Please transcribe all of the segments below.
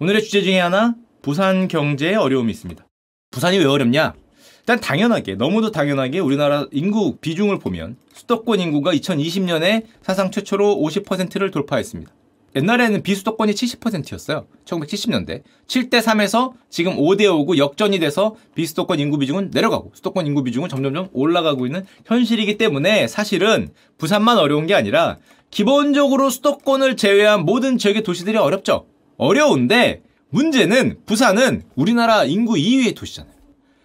오늘의 주제 중에 하나 부산 경제에 어려움이 있습니다. 부산이 왜 어렵냐? 일단 당연하게 너무도 당연하게 우리나라 인구 비중을 보면 수도권 인구가 2020년에 사상 최초로 50%를 돌파했습니다. 옛날에는 비수도권이 70%였어요. 1970년대. 7대 3에서 지금 5대 5고 역전이 돼서 비수도권 인구 비중은 내려가고 수도권 인구 비중은 점점점 올라가고 있는 현실이기 때문에 사실은 부산만 어려운 게 아니라 기본적으로 수도권을 제외한 모든 지역의 도시들이 어렵죠. 어려운데 문제는 부산은 우리나라 인구 2위의 도시잖아요.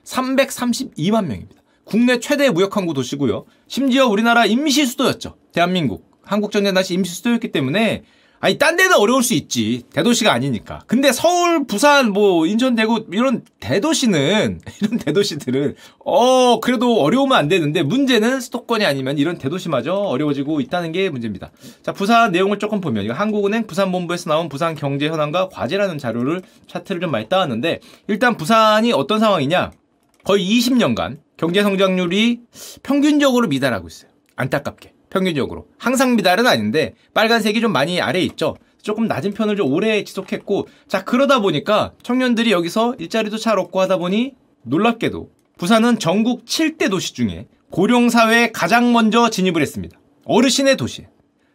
332만 명입니다. 국내 최대 무역항구 도시고요. 심지어 우리나라 임시 수도였죠. 대한민국. 한국전쟁 당시 임시 수도였기 때문에 아니 딴 데는 어려울 수 있지. 대도시가 아니니까. 근데 서울 부산 뭐 인천 대구 이런 대도시는 이런 대도시들은 어 그래도 어려우면 안 되는데 문제는 수도권이 아니면 이런 대도시마저 어려워지고 있다는 게 문제입니다. 자 부산 내용을 조금 보면 이거 한국은행 부산본부에서 나온 부산 경제 현황과 과제라는 자료를 차트를 좀 많이 따왔는데 일단 부산이 어떤 상황이냐? 거의 20년간 경제 성장률이 평균적으로 미달하고 있어요. 안타깝게 평균적으로. 항상 미달은 아닌데 빨간색이 좀 많이 아래에 있죠. 조금 낮은 편을 좀 오래 지속했고 자 그러다 보니까 청년들이 여기서 일자리도 잘 얻고 하다 보니 놀랍게도 부산은 전국 7대 도시 중에 고령사회에 가장 먼저 진입을 했습니다. 어르신의 도시.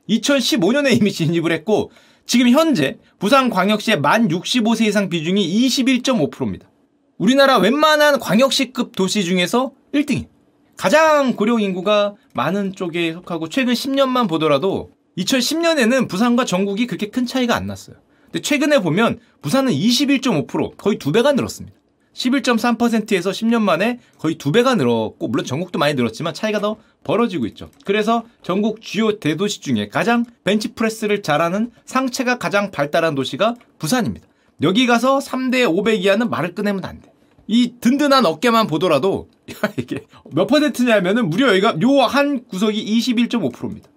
2015년에 이미 진입을 했고 지금 현재 부산광역시의 만 65세 이상 비중이 21.5%입니다. 우리나라 웬만한 광역시급 도시 중에서 1등이에요. 가장 고령 인구가 많은 쪽에 속하고 최근 10년만 보더라도 2010년에는 부산과 전국이 그렇게 큰 차이가 안 났어요. 근데 최근에 보면 부산은 21.5% 거의 두 배가 늘었습니다. 11.3%에서 10년 만에 거의 두 배가 늘었고 물론 전국도 많이 늘었지만 차이가 더 벌어지고 있죠. 그래서 전국 주요 대도시 중에 가장 벤치프레스를 잘하는 상체가 가장 발달한 도시가 부산입니다. 여기 가서 3대 500 이하는 말을 꺼내면 안 돼. 이 든든한 어깨만 보더라도 이게 몇 퍼센트냐면은 무려 여기가 요 한 구석이 21.5%입니다.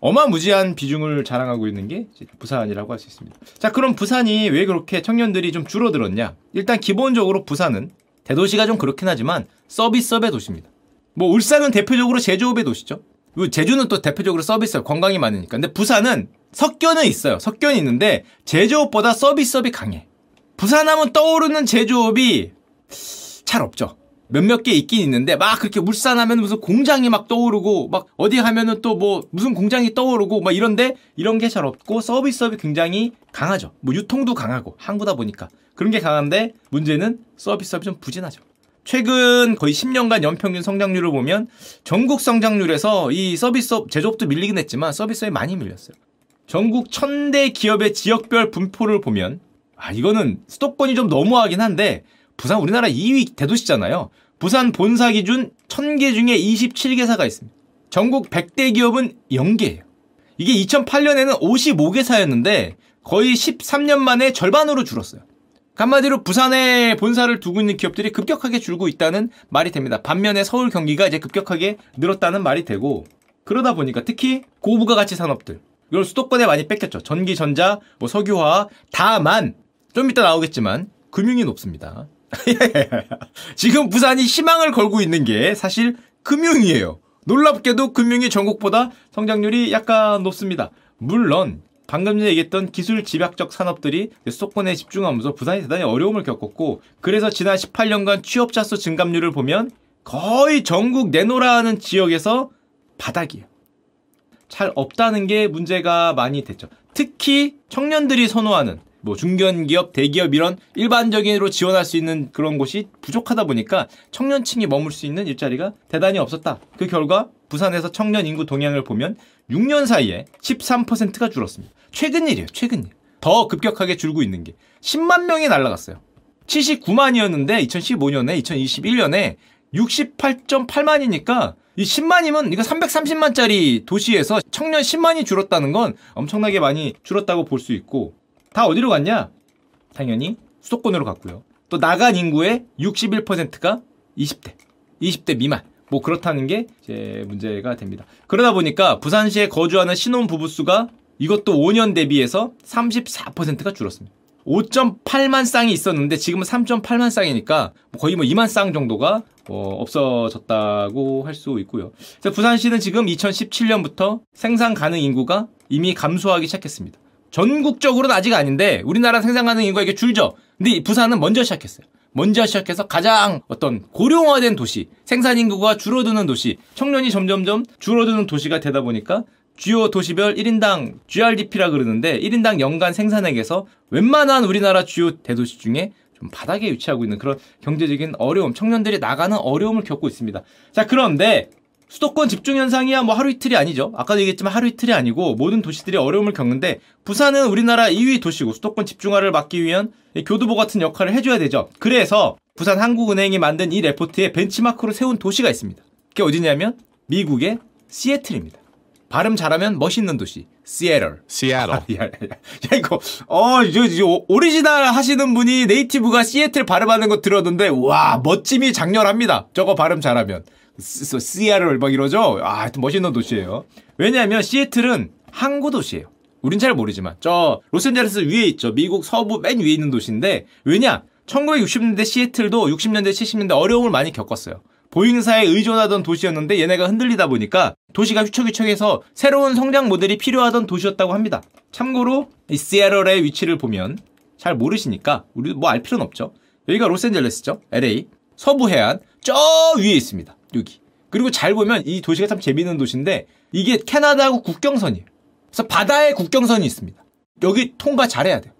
어마무지한 비중을 자랑하고 있는 게 부산이라고 할 수 있습니다. 자, 그럼 부산이 왜 그렇게 청년들이 좀 줄어들었냐? 일단 기본적으로 부산은 대도시가 좀 그렇긴 하지만 서비스업의 도시입니다. 뭐 울산은 대표적으로 제조업의 도시죠. 제주는 또 대표적으로 서비스업, 관광이 많으니까. 근데 부산은 석견은 있어요. 석견이 있는데 제조업보다 서비스업이 강해. 부산하면 떠오르는 제조업이 잘 없죠. 몇몇 개 있긴 있는데 막 그렇게 울산하면 무슨 공장이 막 떠오르고 막 어디 가면은 또 뭐 무슨 공장이 떠오르고 막 이런데 이런 게 잘 없고 서비스업이 굉장히 강하죠. 뭐 유통도 강하고 항구다 보니까 그런 게 강한데 문제는 서비스업이 좀 부진하죠. 최근 거의 10년간 연평균 성장률을 보면 전국 성장률에서 이 서비스업 제조업도 밀리긴 했지만 서비스업이 많이 밀렸어요. 전국 천대 기업의 지역별 분포를 보면 아 이거는 수도권이 좀 너무하긴 한데 부산 우리나라 2위 대도시잖아요. 부산 본사 기준 1000개 중에 27개사가 있습니다. 전국 100대 기업은 0개예요. 이게 2008년에는 55개사였는데 거의 13년 만에 절반으로 줄었어요. 한마디로 부산에 본사를 두고 있는 기업들이 급격하게 줄고 있다는 말이 됩니다. 반면에 서울 경기가 이제 급격하게 늘었다는 말이 되고 그러다 보니까 특히 고부가 가치 산업들 이걸 수도권에 많이 뺏겼죠. 전기, 전자, 뭐 석유화 다만 좀 이따 나오겠지만 금융이 높습니다. 지금 부산이 희망을 걸고 있는 게 사실 금융이에요. 놀랍게도 금융이 전국보다 성장률이 약간 높습니다. 물론 방금 전에 얘기했던 기술 집약적 산업들이 수도권에 집중하면서 부산이 대단히 어려움을 겪었고 그래서 지난 18년간 취업자 수 증감률을 보면 거의 전국 내노라하는 지역에서 바닥이에요. 잘 없다는 게 문제가 많이 됐죠. 특히 청년들이 선호하는 뭐 중견기업, 대기업 이런 일반적인으로 지원할 수 있는 그런 곳이 부족하다 보니까 청년층이 머물 수 있는 일자리가 대단히 없었다. 그 결과 부산에서 청년 인구 동향을 보면 6년 사이에 13%가 줄었습니다. 최근 일이에요. 최근 일. 더 급격하게 줄고 있는 게 10만 명이 날라갔어요. 79만이었는데 2015년에 2021년에 68.8만이니까 이 10만이면 이거 330만짜리 도시에서 청년 10만이 줄었다는 건 엄청나게 많이 줄었다고 볼 수 있고 다 어디로 갔냐? 당연히 수도권으로 갔고요. 또 나간 인구의 61%가 20대, 20대 미만. 뭐 그렇다는 게 이제 문제가 됩니다. 그러다 보니까 부산시에 거주하는 신혼 부부 수가 이것도 5년 대비해서 34%가 줄었습니다. 5.8만 쌍이 있었는데 지금은 3.8만 쌍이니까 거의 뭐 2만 쌍 정도가 어 없어졌다고 할 수 있고요. 부산시는 지금 2017년부터 생산 가능 인구가 이미 감소하기 시작했습니다. 전국적으로는 아직 아닌데 우리나라 생산 가능 인구가 이게 줄죠. 근데 부산은 먼저 시작했어요. 먼저 시작해서 가장 어떤 고령화된 도시, 생산 인구가 줄어드는 도시, 청년이 점점점 줄어드는 도시가 되다 보니까 주요 도시별 1인당 GRDP라 그러는데 1인당 연간 생산액에서 웬만한 우리나라 주요 대도시 중에 좀 바닥에 위치하고 있는 그런 경제적인 어려움, 청년들이 나가는 어려움을 겪고 있습니다. 자, 그런데 수도권 집중 현상이야 뭐 하루 이틀이 아니죠. 아까도 얘기했지만 하루 이틀이 아니고 모든 도시들이 어려움을 겪는데 부산은 우리나라 2위 도시고 수도권 집중화를 막기 위한 교두보 같은 역할을 해줘야 되죠. 그래서 부산 한국은행이 만든 이 레포트에 벤치마크로 세운 도시가 있습니다. 그게 어디냐면 미국의 시애틀입니다. 발음 잘하면 멋있는 도시. 시애틀. Seattle. 야, 야, 야, 이거, 어, 저, 저, 오리지널 하시는 분이 native가 시애틀 발음하는 거 들었는데, 와, 멋짐이 작렬합니다. 저거 발음 잘하면. 시- 시애틀 막 이러죠? 아, 하여튼 멋있는 도시예요. 왜냐하면 시애틀은 항구 도시예요. 우린 잘 모르지만. 저, 로스앤젤레스 위에 있죠. 미국 서부 맨 위에 있는 도시인데, 왜냐? 1960년대 시애틀도 60년대, 70년대 어려움을 많이 겪었어요. 보잉사에 의존하던 도시였는데 얘네가 흔들리다 보니까 도시가 휘청휘청해서 새로운 성장 모델이 필요하던 도시였다고 합니다. 참고로 이 시애틀의 위치를 보면 잘 모르시니까 우리 뭐 알 필요는 없죠. 여기가 로스앤젤레스죠. LA. 서부 해안 저 위에 있습니다. 여기. 그리고 잘 보면 이 도시가 참 재밌는 도시인데 이게 캐나다하고 국경선이에요. 그래서 바다에 국경선이 있습니다. 여기 통과 잘해야 돼요.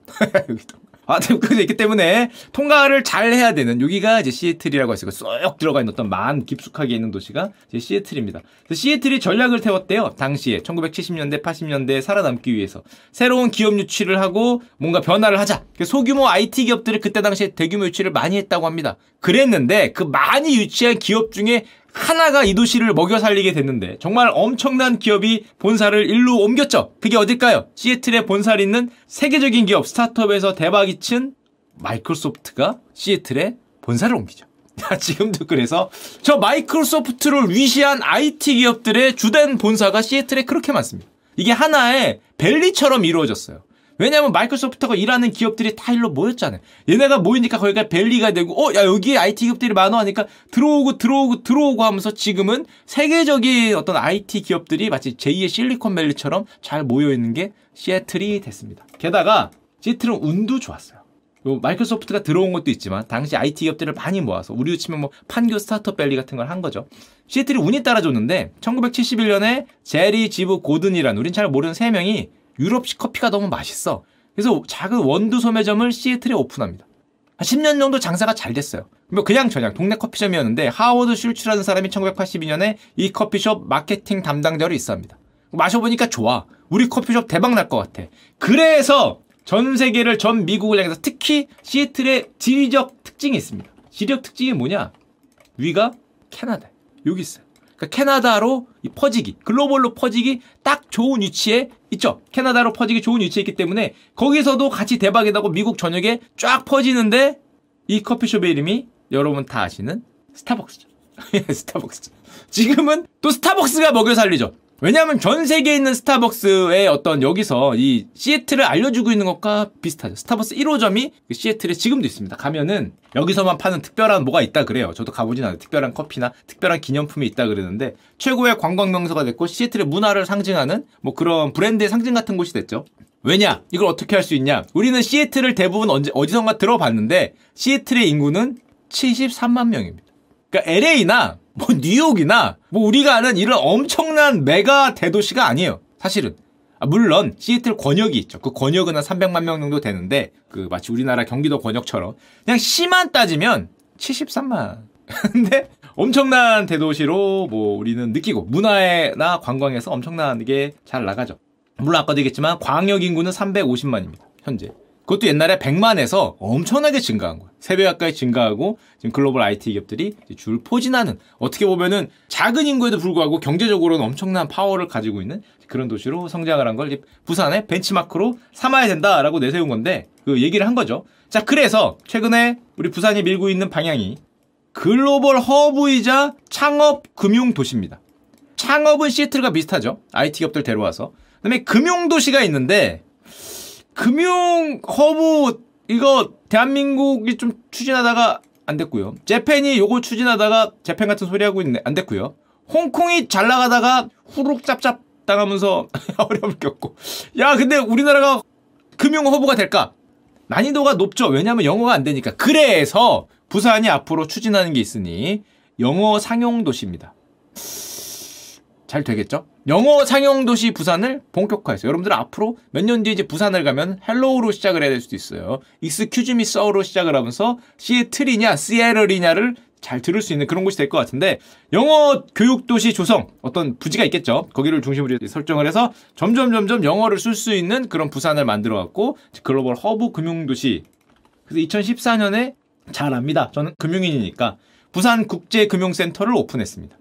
여기 통과. 아, 그래서 있기 때문에 통과를 잘 해야 되는 여기가 이제 시애틀이라고 했어요. 쏙 들어가 있는 어떤 만 깊숙하게 있는 도시가 이제 시애틀입니다. 시애틀이 전략을 태웠대요. 당시에 1970년대, 80년대에 살아남기 위해서 새로운 기업 유치를 하고 뭔가 변화를 하자. 소규모 IT 기업들을 그때 당시에 대규모 유치를 많이 했다고 합니다. 그랬는데 그 많이 유치한 기업 중에 하나가 이 도시를 먹여 살리게 됐는데 정말 엄청난 기업이 본사를 일로 옮겼죠. 그게 어딜까요? 시애틀에 본사를 있는 세계적인 기업 스타트업에서 대박이 친 마이크로소프트가 시애틀에 본사를 옮기죠. 지금도 그래서 저 마이크로소프트를 위시한 IT 기업들의 주된 본사가 시애틀에 그렇게 많습니다. 이게 하나의 벨리처럼 이루어졌어요. 왜냐하면 마이크로소프트가 일하는 기업들이 다 일로 모였잖아요. 얘네가 모이니까 거기가 벨리가 되고, 어, 야, 여기 IT 기업들이 많아 하니까 들어오고 들어오고 들어오고 하면서 지금은 세계적인 어떤 IT 기업들이 마치 제2의 실리콘밸리처럼 잘 모여 있는 게 시애틀이 됐습니다. 게다가 시애틀은 운도 좋았어요. 요 마이크로소프트가 들어온 것도 있지만 당시 IT 기업들을 많이 모아서 우리로 치면 뭐 판교 스타트업 밸리 같은 걸 한 거죠. 시애틀이 운이 따라줬는데 1971년에 제리 지브 고든이란 우린 잘 모르는 세 명이 유럽식 커피가 너무 맛있어. 그래서 작은 원두 소매점을 시애틀에 오픈합니다. 한 10년 정도 장사가 잘 됐어요. 뭐 그냥 저냥 동네 커피숍이었는데 하워드 슐츠라는 사람이 1982년에 이 커피숍 마케팅 담당자로 있어합니다. 마셔보니까 좋아. 우리 커피숍 대박 날 것 같아. 그래서 전 세계를 전 미국을 향해서 특히 시애틀의 지리적 특징이 있습니다. 지리적 특징이 뭐냐? 위가 캐나다. 여기 있어요. 그러니까 캐나다로 이 퍼지기, 글로벌로 퍼지기 딱 좋은 위치에 있죠. 캐나다로 퍼지기 좋은 위치에 있기 때문에 거기서도 같이 대박이 나고 미국 전역에 쫙 퍼지는데 이 커피숍의 이름이 여러분 다 아시는 스타벅스죠. 스타벅스. 지금은 또 스타벅스가 먹여 살리죠. 왜냐하면 전 세계에 있는 스타벅스의 어떤 여기서 이 시애틀을 알려주고 있는 것과 비슷하죠. 스타벅스 1호점이 그 시애틀에 지금도 있습니다. 가면은 여기서만 파는 특별한 뭐가 있다 그래요. 저도 가보진 않아요. 특별한 커피나 특별한 기념품이 있다 그러는데 최고의 관광 명소가 됐고 시애틀의 문화를 상징하는 뭐 그런 브랜드의 상징 같은 곳이 됐죠. 왜냐? 이걸 어떻게 할 수 있냐? 우리는 시애틀을 대부분 언제 어디선가 들어봤는데 시애틀의 인구는 73만 명입니다. 그러니까 LA나 뭐 뉴욕이나 뭐 우리가 아는 이런 엄청난 메가 대도시가 아니에요. 사실은. 아, 물론 시애틀 권역이 있죠. 그 권역은 한 300만 명 정도 되는데 그 마치 우리나라 경기도 권역처럼 그냥 시만 따지면 73만. 근데 엄청난 대도시로 뭐 우리는 느끼고 문화나 관광에서 엄청나게 잘 나가죠. 물론 아까도 얘기했지만 광역 인구는 350만입니다. 현재. 그것도 옛날에 100만에서 엄청나게 증가한 거예요. 3배 가까이 증가하고 지금 글로벌 IT 기업들이 줄 포진하는 어떻게 보면은 작은 인구에도 불구하고 경제적으로는 엄청난 파워를 가지고 있는 그런 도시로 성장을 한 걸 부산의 벤치마크로 삼아야 된다라고 내세운 건데 그 얘기를 한 거죠. 자, 그래서 최근에 우리 부산이 밀고 있는 방향이 글로벌 허브이자 창업 금융 도시입니다. 창업은 시애틀과 비슷하죠. IT 기업들 데려와서. 그다음에 금융 도시가 있는데 금융 허브 이거 대한민국이 좀 추진하다가 안 됐고요. Japan이 요거 추진하다가 Japan 같은 소리 하고 있네 안 됐고요. 홍콩이 잘 나가다가 후룩 짭짭 당하면서 어려움을 겪고 야 근데 우리나라가 금융 허브가 될까? 난이도가 높죠. 왜냐하면 영어가 안 되니까. 그래서 부산이 앞으로 추진하는 게 있으니 영어 상용 도시입니다. 잘 되겠죠? 영어 상용 도시 부산을 본격화해서 여러분들 앞으로 몇 년 뒤에 이제 부산을 가면 hello로 시작을 해야 될 수도 있어요. excuse me 서로 시작을 하면서 시애틀이냐 시에럴이냐를 잘 들을 수 있는 그런 곳이 될 것 같은데 영어 교육 도시 조성 어떤 부지가 있겠죠. 거기를 중심으로 설정을 해서 점점 점점 영어를 쓸 수 있는 그런 부산을 만들어 갖고 글로벌 허브 금융 도시. 그래서 2014년에 잘 압니다. 저는 금융인이니까 부산 국제금융센터를 오픈했습니다.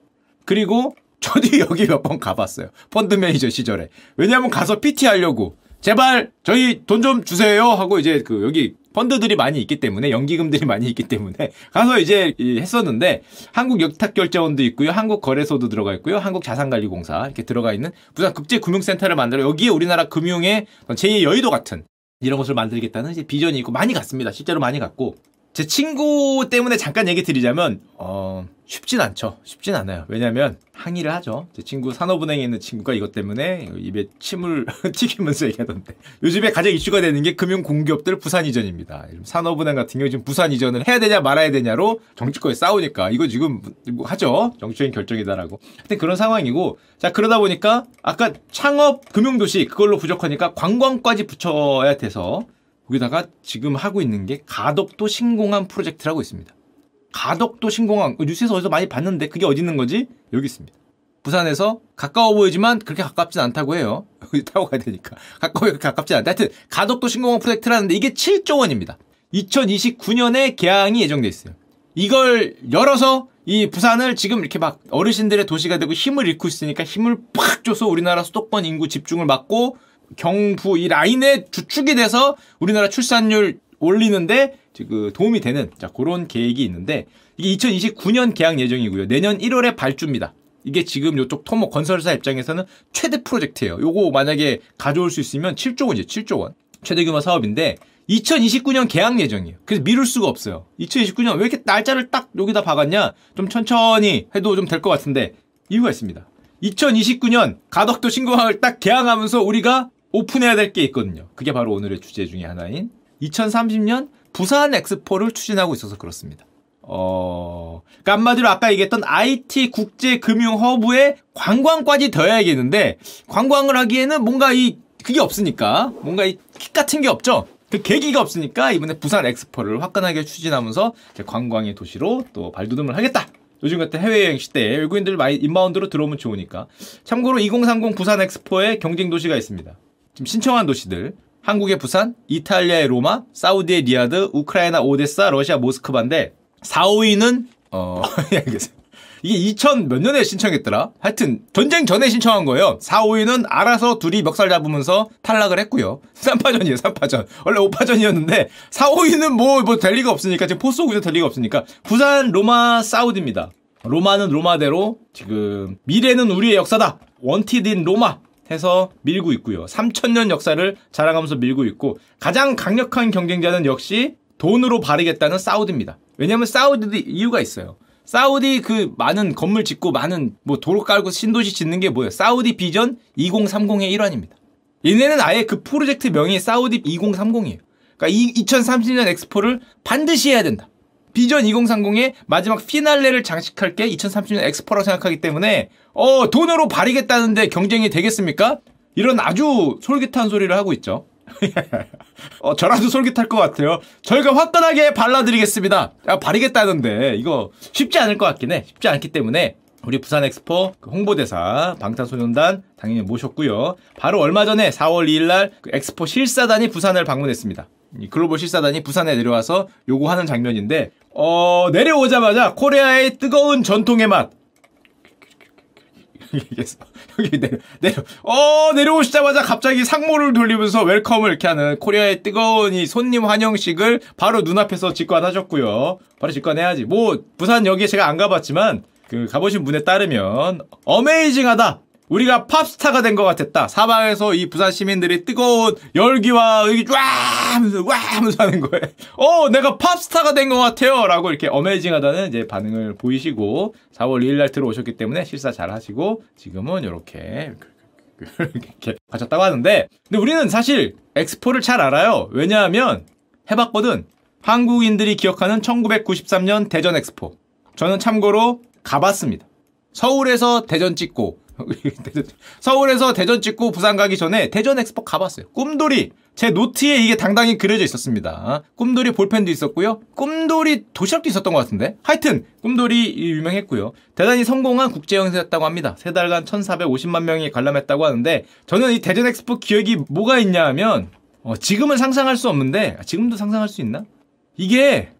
그리고 저도 여기 몇 번 가봤어요. 펀드 매니저 시절에. 왜냐하면 가서 PT 하려고. 제발 저희 돈 좀 주세요 하고 이제 그 여기 펀드들이 많이 있기 때문에 연기금들이 많이 있기 때문에 가서 이제 했었는데 한국 역탁결제원도 있고요. 한국 거래소도 들어가 있고요. 한국 자산관리공사 이렇게 들어가 있는 부산 국제금융센터를 만들어 여기에 우리나라 금융의 제2의 여의도 같은 이런 것을 만들겠다는 이제 비전이 있고 많이 갔습니다. 실제로 많이 갔고 제 친구 때문에 잠깐 얘기 드리자면 어 쉽진 않죠. 쉽진 않아요. 왜냐하면 항의를 하죠. 제 친구 산업은행에 있는 친구가 이것 때문에 입에 침을 튀기면서 얘기하던데 요즘에 가장 이슈가 되는 게 금융공기업들 부산 이전입니다. 산업은행 같은 경우 지금 부산 이전을 해야 되냐 말아야 되냐로 정치권에 싸우니까 이거 지금 뭐 하죠. 정치적인 결정이다라고. 하여튼 그런 상황이고 자 그러다 보니까 아까 창업 금융도시 그걸로 부족하니까 관광까지 붙여야 돼서 거기다가 지금 하고 있는 게 가덕도 신공항 프로젝트라고 있습니다. 가덕도 신공항 뉴스에서 어디서 많이 봤는데 그게 어디 있는 거지? 여기 있습니다. 부산에서 가까워 보이지만 그렇게 가깝진 않다고 해요. 여기 타고 가야 되니까. 가까워 가깝진 않다. 하여튼 가덕도 신공항 프로젝트라는데 이게 7조 원입니다. 2029년에 개항이 예정돼 있어요. 이걸 열어서 이 부산을 지금 이렇게 막 어르신들의 도시가 되고 힘을 잃고 있으니까 힘을 팍 줘서 우리나라 수도권 인구 집중을 막고 경부 이 라인에 주축이 돼서 우리나라 출산율 올리는데 그 도움이 되는 자 그런 계획이 있는데 이게 2029년 개항 예정이고요. 내년 1월에 발주입니다. 이게 지금 이쪽 토목 건설사 입장에서는 최대 프로젝트예요. 요거 만약에 가져올 수 있으면 7조 원이죠. 7조 원. 최대 규모 사업인데 2029년 개항 예정이에요. 그래서 미룰 수가 없어요. 2029년 왜 이렇게 날짜를 딱 여기다 박았냐? 좀 천천히 해도 좀 될 것 같은데 이유가 있습니다. 2029년 가덕도 신공항을 딱 개항하면서 우리가 오픈해야 될 게 있거든요. 그게 바로 오늘의 주제 중에 하나인 2030년 부산 엑스포를 추진하고 있어서 그렇습니다. 어, 그러니까 한마디로 아까 얘기했던 IT 국제 금융 허브에 관광까지 더해야겠는데 관광을 하기에는 뭔가 이 그게 없으니까 뭔가 이 kick 같은 게 없죠. 그 계기가 없으니까 이번에 부산 엑스포를 화끈하게 추진하면서 관광의 도시로 또 발돋움을 하겠다. 요즘 같은 해외여행 시대에 외국인들 많이 inbound로 들어오면 좋으니까. 참고로 2030 부산 엑스포에 경쟁 도시가 있습니다. 지금 신청한 도시들 한국의 부산, 이탈리아의 로마, 사우디의 리야드, 우크라이나 오데사, 러시아 모스크바인데 4, 5위는 어 이게 2000 몇 년에 신청했더라? 하여튼 전쟁 전에 신청한 거예요. 4, 5위는 알아서 둘이 멱살 잡으면서 탈락을 했고요. 3파전이에요, 3파전. 원래 5파전이었는데 4, 5위는 뭐 뭐 될 리가 없으니까 지금 포스 오기도 될 리가 없으니까 부산, 로마, 사우디입니다. 로마는 로마대로 지금 미래는 우리의 역사다. 원티드인 로마 해서 밀고 있고요. 3천년 역사를 자랑하면서 밀고 있고 가장 강력한 경쟁자는 역시 돈으로 바르겠다는 사우디입니다. 왜냐하면 사우디도 이유가 있어요. 사우디 그 많은 건물 짓고 많은 뭐 도로 깔고 신도시 짓는 게 뭐예요? 사우디 비전 2030의 일환입니다. 얘네는 아예 그 프로젝트 명이 사우디 2030이에요. 그러니까 이 2030년 엑스포를 반드시 해야 된다. 비전 2030의 마지막 피날레를 장식할 게 2030년 엑스포라고 생각하기 때문에 어 돈으로 바리겠다는데 경쟁이 되겠습니까? 이런 아주 솔깃한 소리를 하고 있죠. 어, 저라도 솔깃할 것 같아요. 저희가 화끈하게 발라드리겠습니다. 아, 바리겠다는데 이거 쉽지 않을 것 같긴 해. 쉽지 않기 때문에 우리 부산 엑스포 그 홍보대사 방탄소년단 당연히 모셨고요. 바로 얼마 전에 4월 2일 날 그 엑스포 실사단이 부산을 방문했습니다. 이 글로벌 실사단이 부산에 내려와서 요구하는 장면인데 어, 내려오자마자 코리아의 뜨거운 전통의 맛. 여기 내려, 내려, 어, 내려오시자마자 갑자기 상모를 돌리면서 welcome을 이렇게 하는 코리아의 뜨거운 이 손님 환영식을 바로 눈앞에서 직관하셨고요. 바로 직관해야지. 뭐, 부산 여기에 제가 안 가봤지만, 그, 가보신 분에 따르면, 어메이징하다! 우리가 팝스타가 된 것 같았다. 사방에서 이 부산 시민들이 뜨거운 열기와 여기 쫙 하면서 와 하면서 하는 거예요. 어, 내가 팝스타가 된 것 같아요. 라고 이렇게 어메이징하다는 이제 반응을 보이시고 4월 2일 날 들어오셨기 때문에 실사 잘 하시고 지금은 이렇게 이렇게 가졌다고 하는데 근데 우리는 사실 엑스포를 잘 알아요. 왜냐하면 해봤거든. 한국인들이 기억하는 1993년 대전 엑스포. 저는 참고로 가봤습니다. 서울에서 대전 찍고 서울에서 대전 찍고 부산 가기 전에 대전 엑스포 가봤어요. 꿈돌이 제 노트에 이게 당당히 그려져 있었습니다. 꿈돌이 볼펜도 있었고요. 꿈돌이 도시락도 있었던 것 같은데. 하여튼 꿈돌이 유명했고요. 대단히 성공한 국제 행사였다고 합니다. 세 달간 1,450만 명이 관람했다고 하는데 저는 이 대전 엑스포 기억이 뭐가 있냐 하면 어, 지금은 상상할 수 없는데 아, 지금도 상상할 수 있나? 이게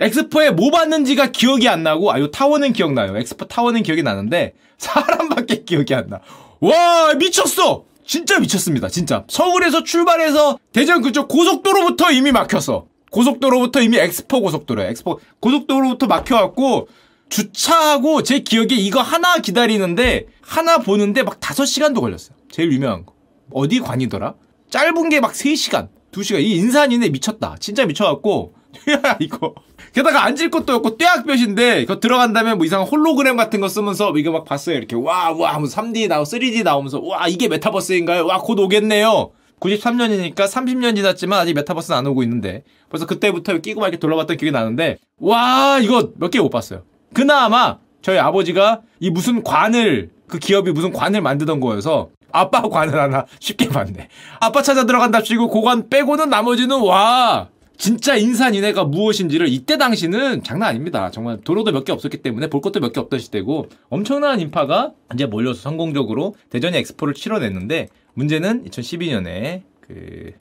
엑스포에 뭐 봤는지가 기억이 안 나고 아요 타워는 기억나요. 엑스포 타워는 기억이 나는데 사람밖에 기억이 안 나. 와 미쳤어. 진짜 미쳤습니다. 진짜 서울에서 출발해서 대전 그쪽 고속도로부터 이미 막혔어. 고속도로부터 이미 엑스포 고속도로야. 엑스포 고속도로부터 막혀갖고 주차하고 제 기억에 이거 하나 기다리는데 하나 보는데 막 5시간도 걸렸어요. 제일 유명한 거. 어디 관이더라? 짧은 게 막 3시간, 2시간. 이 인산이네 미쳤다. 진짜 미쳐갖고 야 이거 게다가 앉을 것도 없고 떼약볕인데 그거 들어간 다음에 뭐 이상한 홀로그램 같은 거 쓰면서 이거 막 봤어요. 이렇게 와 와 하면서 3D 나오고 3D 나오면서 와 이게 메타버스인가요? 와 곧 오겠네요. 93년이니까 30년 지났지만 아직 메타버스는 안 오고 있는데 벌써 그때부터 끼고 막 이렇게 돌아봤던 기억이 나는데 와 이거 몇 개 못 봤어요. 그나마 저희 아버지가 이 무슨 관을 그 기업이 무슨 관을 만드던 거여서 아빠 관을 하나 쉽게 봤네. 아빠 찾아 들어간답시고 고관 빼고는 나머지는 와 진짜 인산인해가 무엇인지를 이때 당시는 장난 아닙니다. 정말 도로도 몇 개 없었기 때문에 볼 것도 몇 개 없던 시대고 엄청난 인파가 이제 몰려서 성공적으로 대전의 엑스포를 치러냈는데 문제는 2012년에 그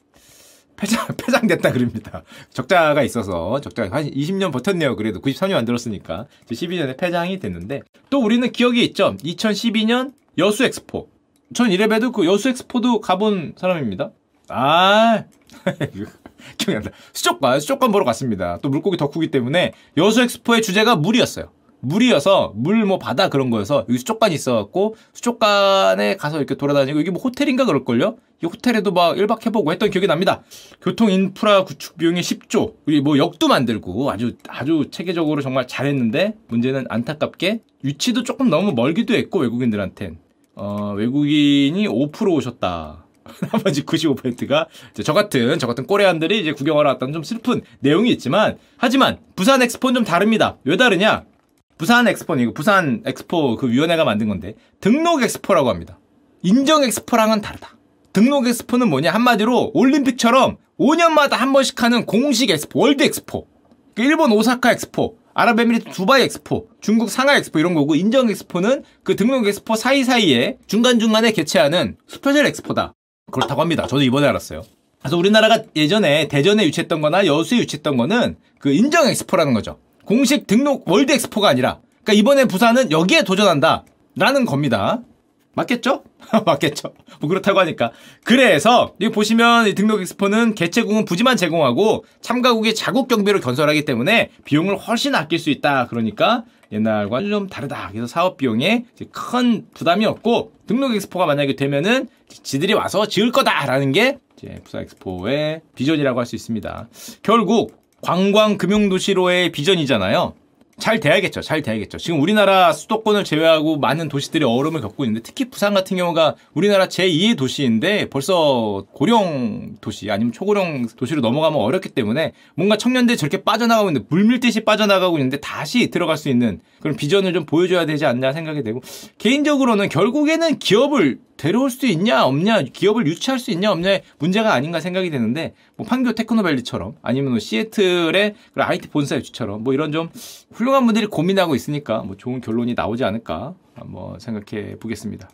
폐장, 폐장됐다 그럽니다. 적자가 있어서 적자가 한 20년 버텼네요. 그래도 93년 만들었으니까 12년에 폐장이 됐는데 또 우리는 기억이 있죠. 2012년 여수 엑스포. 전 이래봬도 그 여수 엑스포도 가본 사람입니다. 아 기억이 안 나. 수족관, 수족관 보러 갔습니다. 또 물고기 덕후기 때문에 여수 엑스포의 주제가 물이었어요. 물이어서 물 뭐 바다 그런 거여서 여기 수족관이 있어갖고 수족관에 가서 이렇게 돌아다니고 이게 뭐 호텔인가 그럴걸요? 이 호텔에도 막 1박 해보고 했던 기억이 납니다. 교통 인프라 구축 비용이 10조. 우리 뭐 역도 만들고 아주 아주 체계적으로 정말 잘했는데 문제는 안타깝게 위치도 조금 너무 멀기도 했고 외국인들한텐 어, 외국인이 5% 오셨다. 나머지 95%가 저 같은 저 같은 꼬레안들이 이제 구경하러 왔다는 좀 슬픈 내용이 있지만 하지만 부산 엑스포는 좀 다릅니다. 왜 다르냐? 부산 엑스포는 이거 부산 엑스포 그 위원회가 만든 건데 등록 엑스포라고 합니다. 인정 엑스포랑은 다르다. 등록 엑스포는 뭐냐? 한마디로 올림픽처럼 5년마다 한 번씩 하는 공식 엑스포, World Expo. 그 일본 오사카 엑스포, 아랍에미리트 두바이 엑스포, 중국 상하이 엑스포 이런 거고 인정 엑스포는 그 등록 엑스포 사이사이에 중간중간에 개최하는 special Expo다. 그렇다고 합니다. 저도 이번에 알았어요. 그래서 우리나라가 예전에 대전에 유치했던 거나 여수에 유치했던 거는 그 인정 엑스포라는 거죠. 공식 등록 World Expo가 아니라 그러니까 이번에 부산은 여기에 도전한다. 라는 겁니다. 맞겠죠? 맞겠죠. 뭐 그렇다고 하니까. 그래서 여기 보시면 이 등록 엑스포는 개최국은 부지만 제공하고 참가국이 자국 경비로 건설하기 때문에 비용을 훨씬 아낄 수 있다. 그러니까 옛날과 좀 다르다. 그래서 사업 비용에 큰 부담이 없고 등록 엑스포가 만약에 되면은 지들이 와서 지을 거다라는 게 부산 엑스포의 비전이라고 할 수 있습니다. 결국 관광 금융 도시로의 비전이잖아요. 잘 돼야겠죠. 잘 돼야겠죠. 지금 우리나라 수도권을 제외하고 많은 도시들이 어려움을 겪고 있는데 특히 부산 같은 경우가 우리나라 제2의 도시인데 벌써 고령 도시 아니면 초고령 도시로 넘어가면 어렵기 때문에 뭔가 청년들이 저렇게 빠져나가고 있는데 물밀듯이 빠져나가고 있는데 다시 들어갈 수 있는 그런 비전을 좀 보여줘야 되지 않나 생각이 되고 개인적으로는 결국에는 기업을 데려올 수 있냐 없냐 기업을 유치할 수 있냐 없냐의 문제가 아닌가 생각이 되는데 뭐 판교 테크노밸리처럼 아니면 뭐 시애틀의 IT 본사 유치처럼 뭐 이런 좀 훌륭한 분들이 고민하고 있으니까 뭐 좋은 결론이 나오지 않을까 한번 생각해 보겠습니다.